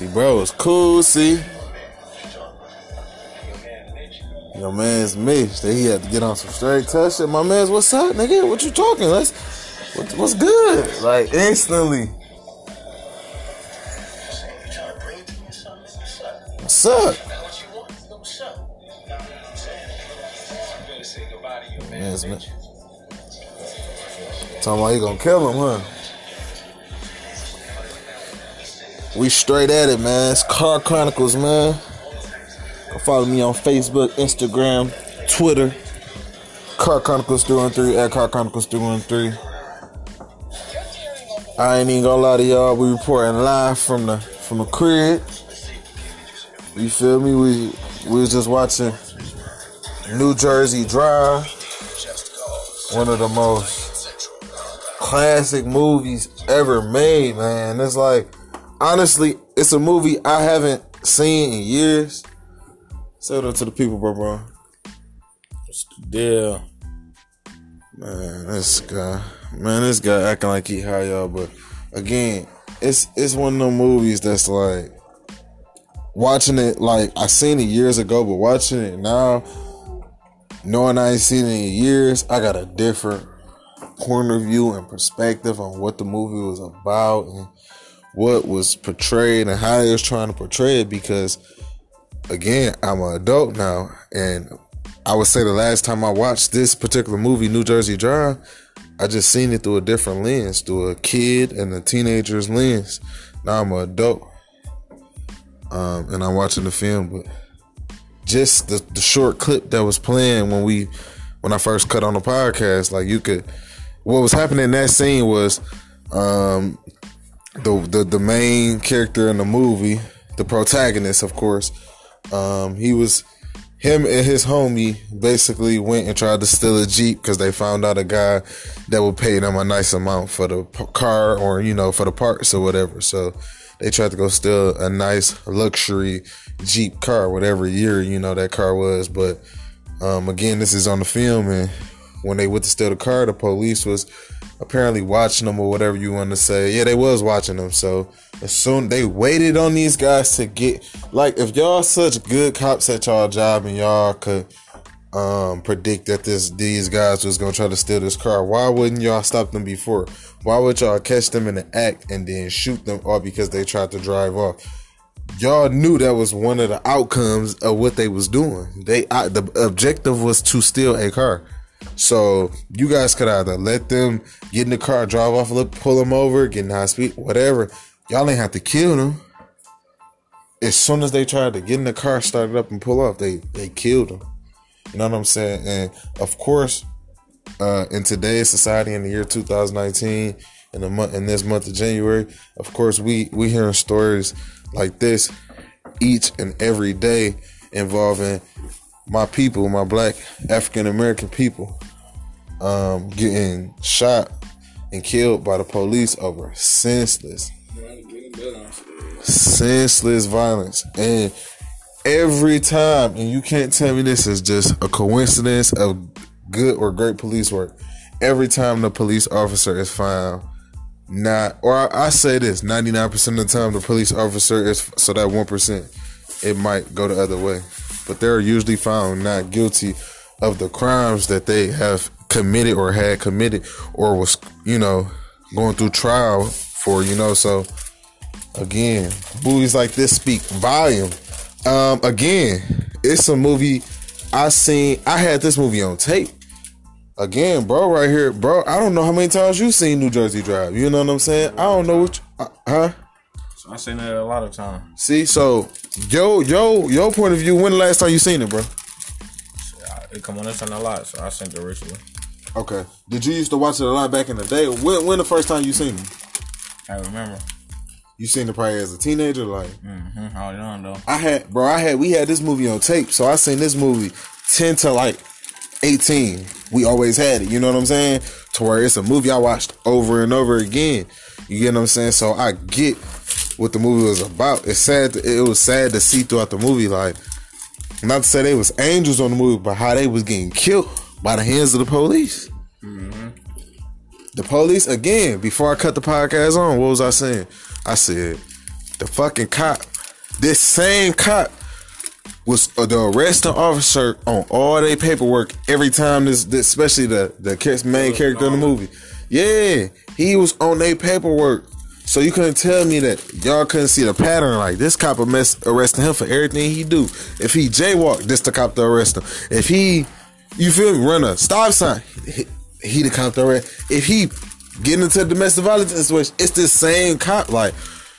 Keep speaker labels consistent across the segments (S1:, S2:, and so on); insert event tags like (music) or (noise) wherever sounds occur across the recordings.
S1: See, bro, it's cool. See, your man's Mitch. He had to get on some straight touch shit. My man's, what's up, nigga? What you talking? Let's, what, what's good? Like instantly. What's up? Man's man. Talking about he gonna kill him, huh? We straight at it, man. It's Car Chronicles, man. Follow me on Facebook, Instagram, Twitter. Car Chronicles 313 at Car Chronicles 313. I ain't even gonna lie to y'all. We reporting live from the from the crib. You feel me? We we was just watching New Jersey Drive. One of the most classic movies ever made, man. It's like honestly, it's a movie I haven't seen in years. Say it to the people, bro, bro. What's the deal? Man, this guy, man, this guy acting like he high, y'all. But again, it's it's one of them movies that's like watching it. Like I seen it years ago, but watching it now, knowing I ain't seen it in years, I got a different point of view and perspective on what the movie was about and what was portrayed and how they was trying to portray it because again i'm an adult now and i would say the last time i watched this particular movie new jersey drive i just seen it through a different lens through a kid and a teenager's lens. Now i'm an adult um, and i'm watching the film but just the, the short clip that was playing when we when i first cut on the podcast like you could what was happening in that scene was um, the, the the main character in the movie, the protagonist, of course, um, he was him and his homie basically went and tried to steal a jeep because they found out a guy that would pay them a nice amount for the car or you know for the parts or whatever. So they tried to go steal a nice luxury jeep car, whatever year you know that car was. But um, again, this is on the film, and when they went to steal the car, the police was apparently watching them or whatever you want to say. Yeah, they was watching them. So as soon they waited on these guys to get like if y'all such good cops at y'all job and y'all could um predict that this these guys was gonna try to steal this car, why wouldn't y'all stop them before? Why would y'all catch them in the act and then shoot them all because they tried to drive off? Y'all knew that was one of the outcomes of what they was doing. They uh, the objective was to steal a car. So you guys could either let them get in the car, drive off, look, pull them over, get in high speed, whatever. Y'all ain't have to kill them. As soon as they tried to get in the car, started up and pull off, they they killed them. You know what I'm saying? And of course, uh, in today's society, in the year 2019, in the month in this month of January, of course, we we hearing stories like this each and every day involving my people, my black African American people, um, getting shot and killed by the police over senseless, senseless violence. And every time, and you can't tell me this is just a coincidence of good or great police work. Every time the police officer is found not, or I, I say this, 99% of the time the police officer is, so that 1%, it might go the other way but they're usually found not guilty of the crimes that they have committed or had committed or was, you know, going through trial for, you know. So again, movies like this speak volume. Um, again, it's a movie I seen. I had this movie on tape. Again, bro, right here, bro. I don't know how many times you've seen New Jersey Drive. You know what I'm saying? I don't know what, you, uh, huh?
S2: I seen it a lot of times.
S1: See, so yo, yo, your point of view. When the last time you seen it, bro?
S2: It come on this a lot, so I seen it recently.
S1: Okay. Did you used to watch it a lot back in the day? When when the first time you seen it?
S2: I remember.
S1: You seen it probably as a teenager, like.
S2: Mm-hmm. How young though?
S1: I had, bro. I had. We had this movie on tape, so I seen this movie ten to like eighteen. We always had it. You know what I'm saying? To where it's a movie I watched over and over again. You get what I'm saying? So I get what the movie was about. It's sad. It was sad to see throughout the movie, like not to say they was angels on the movie, but how they was getting killed by the hands of the police. Mm-hmm. The police again. Before I cut the podcast on, what was I saying? I said the fucking cop this same cop was uh, the arresting officer on all their paperwork every time this, this especially the the main character in the movie. Yeah, he was on their paperwork. So you couldn't tell me that y'all couldn't see the pattern. Like this cop mess arresting him for everything he do. If he jaywalk, this the cop to arrest him. If he, you feel me, run a stop sign, he, he the cop to arrest. If he getting into a domestic violence situation, it's the same cop. Like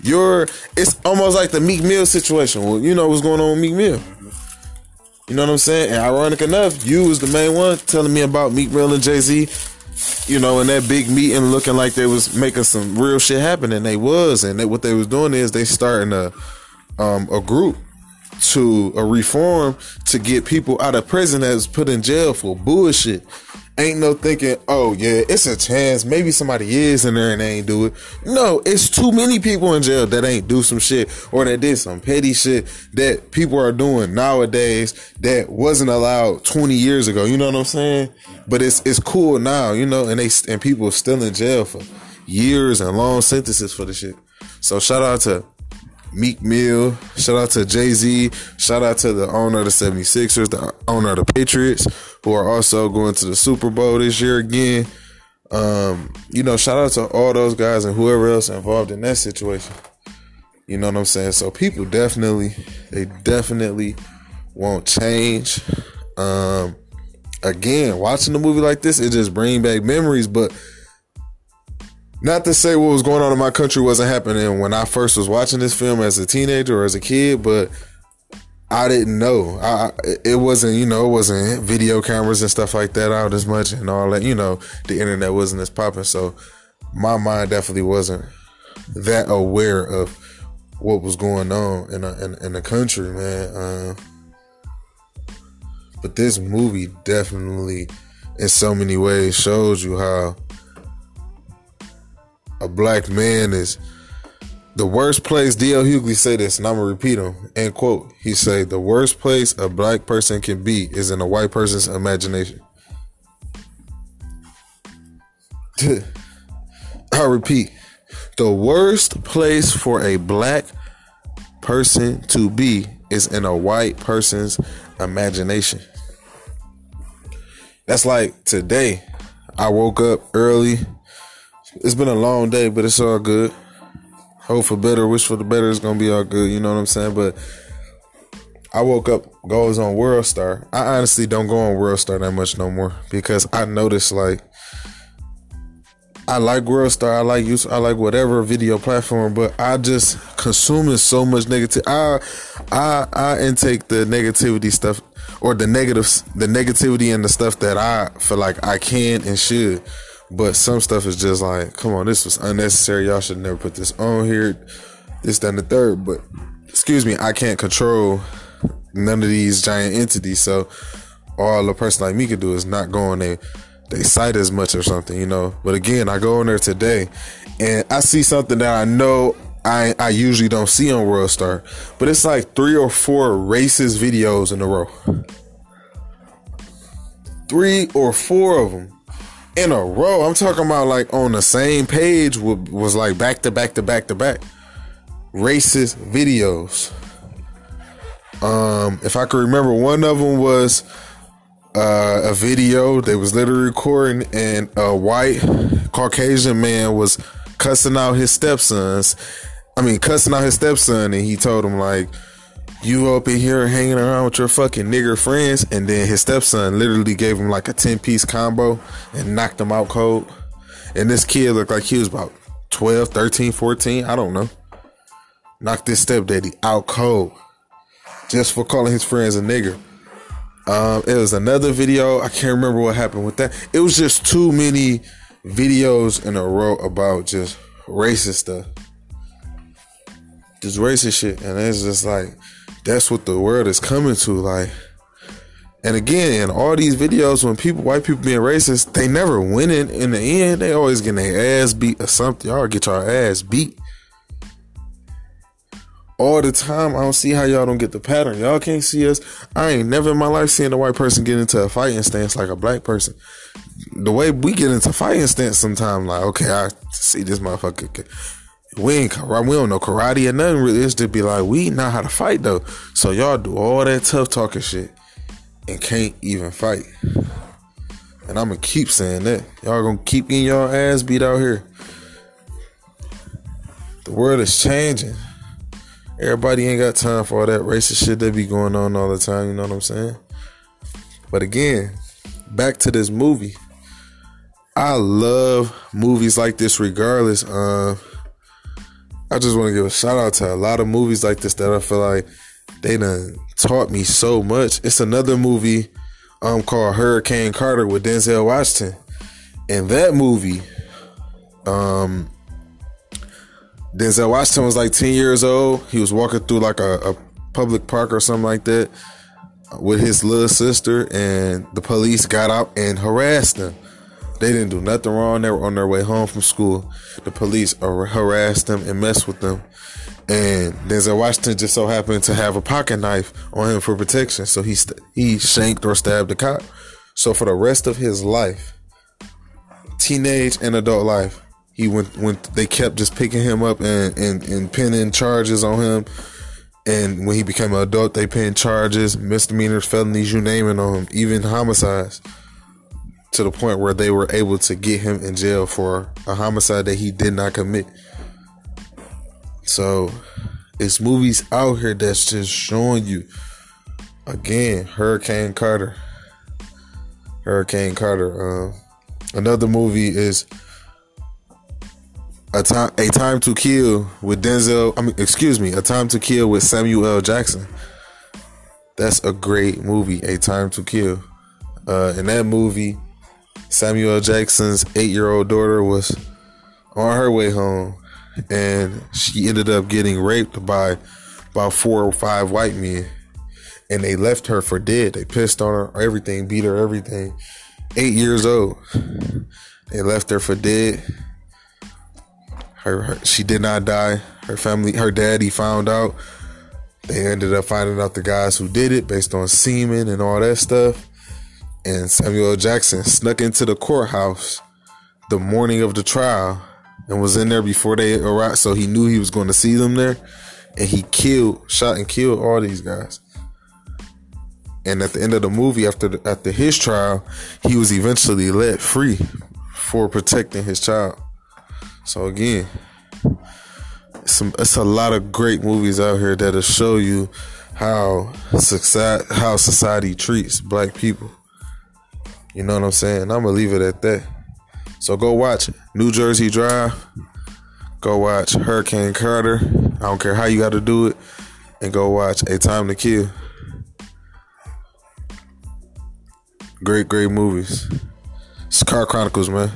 S1: you're, it's almost like the Meek Mill situation. Well, you know what's going on with Meek Mill. You know what I'm saying? And ironic enough, you was the main one telling me about Meek Mill and Jay Z you know, in that big meeting looking like they was making some real shit happen, and they was, and they, what they was doing is they starting a um, a group to a reform to get people out of prison that's put in jail for bullshit. Ain't no thinking, oh yeah, it's a chance. Maybe somebody is in there and they ain't do it. No, it's too many people in jail that ain't do some shit or that did some petty shit that people are doing nowadays that wasn't allowed 20 years ago. You know what I'm saying? But it's it's cool now, you know, and they and people are still in jail for years and long sentences for the shit. So shout out to Meek Mill. Shout out to Jay Z. Shout out to the owner of the 76ers, the owner of the Patriots, who are also going to the Super Bowl this year again. Um, you know, shout out to all those guys and whoever else involved in that situation. You know what I'm saying? So people definitely, they definitely won't change. Um, again, watching a movie like this, it just bring back memories, but not to say what was going on in my country wasn't happening when I first was watching this film as a teenager or as a kid, but I didn't know. I it wasn't you know it wasn't video cameras and stuff like that out as much and all that. You know the internet wasn't as popping, so my mind definitely wasn't that aware of what was going on in a, in, in the country, man. Uh, but this movie definitely, in so many ways, shows you how a black man is the worst place. D.L. Hughley say this, and I'm gonna repeat him. End quote. He say the worst place a black person can be is in a white person's imagination. (laughs) I repeat, the worst place for a black person to be is in a white person's imagination. That's like today. I woke up early it's been a long day, but it's all good. Hope for better, wish for the better. It's gonna be all good. You know what I'm saying? But I woke up, goes on World Star. I honestly don't go on World Star that much no more because I noticed like I like World Star, I like use, I like whatever video platform, but I just consuming so much negative. I I I intake the negativity stuff or the negatives, the negativity and the stuff that I feel like I can and should. But some stuff is just like, come on, this was unnecessary. Y'all should never put this on here. This, then the third. But excuse me, I can't control none of these giant entities. So all a person like me can do is not go on they they site as much or something, you know. But again, I go in there today and I see something that I know I I usually don't see on World Star. But it's like three or four racist videos in a row. Three or four of them in a row. I'm talking about like on the same page was like back to back to back to back racist videos. Um, if I could remember, one of them was uh, a video they was literally recording, and a white Caucasian man was cussing out his stepsons. I mean, cussing out his stepson, and he told him like you up in here hanging around with your fucking nigger friends, and then his stepson literally gave him like a 10 piece combo and knocked him out cold. And this kid looked like he was about 12, 13, 14, I don't know. Knocked his stepdaddy out cold just for calling his friends a nigger. Um, it was another video. I can't remember what happened with that. It was just too many videos in a row about just racist stuff. Just racist shit. And it's just like, that's what the world is coming to. Like, and again, in all these videos, when people, white people being racist, they never winning in the end. They always getting their ass beat or something. Y'all get your ass beat all the time. I don't see how y'all don't get the pattern. Y'all can't see us. I ain't never in my life seen a white person get into a fighting stance like a black person. The way we get into fighting stance sometimes, like, okay, I see this motherfucker we ain't karate. We don't know karate or nothing. Really, it's just be like we know how to fight though. So y'all do all that tough talking shit and can't even fight. And I'm gonna keep saying that. Y'all gonna keep getting y'all ass beat out here. The world is changing. Everybody ain't got time for all that racist shit that be going on all the time. You know what I'm saying? But again, back to this movie. I love movies like this, regardless. Uh, I just want to give a shout out to a lot of movies like this that I feel like they done taught me so much. It's another movie um called Hurricane Carter with Denzel Washington. And that movie, um, Denzel Washington was like 10 years old. He was walking through like a, a public park or something like that with his little sister, and the police got out and harassed them. They didn't do nothing wrong. They were on their way home from school. The police harassed them and messed with them. And Denzel Washington just so happened to have a pocket knife on him for protection. So he st- he shanked or stabbed the cop. So for the rest of his life, teenage and adult life, he went went they kept just picking him up and, and, and pinning charges on him. And when he became an adult, they pinned charges, misdemeanors, felonies, you name it on him, even homicides to the point where they were able to get him in jail for a homicide that he did not commit. So it's movies out here that's just showing you again Hurricane Carter. Hurricane Carter. Um, another movie is a time a time to kill with Denzel. I mean, excuse me, a time to kill with Samuel L. Jackson. That's a great movie. A time to kill. Uh, in that movie, Samuel Jackson's eight year old daughter was on her way home and she ended up getting raped by about four or five white men. And they left her for dead. They pissed on her, everything, beat her, everything. Eight years old. They left her for dead. Her, her she did not die. Her family, her daddy found out. They ended up finding out the guys who did it based on semen and all that stuff and Samuel Jackson snuck into the courthouse the morning of the trial and was in there before they arrived. So he knew he was going to see them there, and he killed, shot, and killed all these guys. And at the end of the movie, after the, after his trial, he was eventually let free for protecting his child. So again, some it's a lot of great movies out here that'll show you how society how society treats black people. You know what I'm saying? I'm gonna leave it at that. So go watch New Jersey Drive. Go watch Hurricane Carter. I don't care how you got to do it, and go watch A Time to Kill. Great, great movies. It's Car Chronicles, man.